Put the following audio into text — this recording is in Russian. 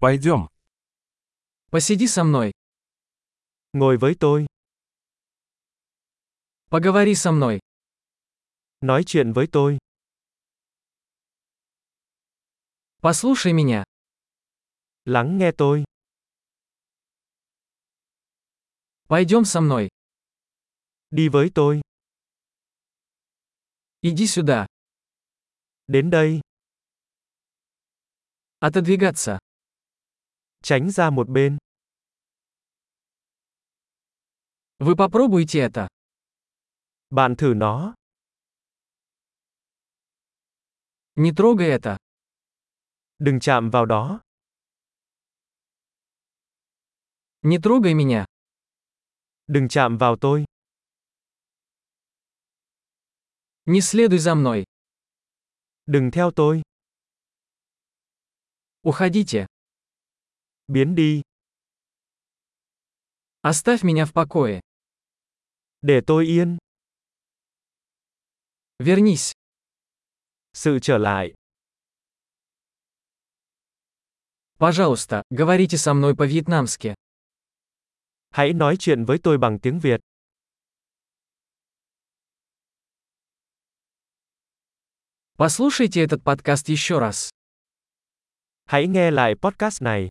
Пойдем. Посиди со мной. Ngồi với tôi, Поговори со мной. nói chuyện với tôi, Послушай меня. lắng nghe tôi, Пойдем со мной. đi với tôi, Иди сюда. đến đây, Отодвигаться. tránh ra một bên. Вы попробуйте это. Bạn thử nó, Не трогай это. đừng chạm vào đó, Не трогай меня. đừng chạm vào tôi, Не следуй за мной. đừng theo tôi, Уходите. Biến đi, Оставь меня в покое. để tôi yên, Вернись. sự trở lại. Пожалуйста, говорите со мной по-вьетнамски. Hãy nói chuyện với tôi bằng tiếng Việt. Послушайте этот подкаст еще раз. Hãy nghe lại podcast này.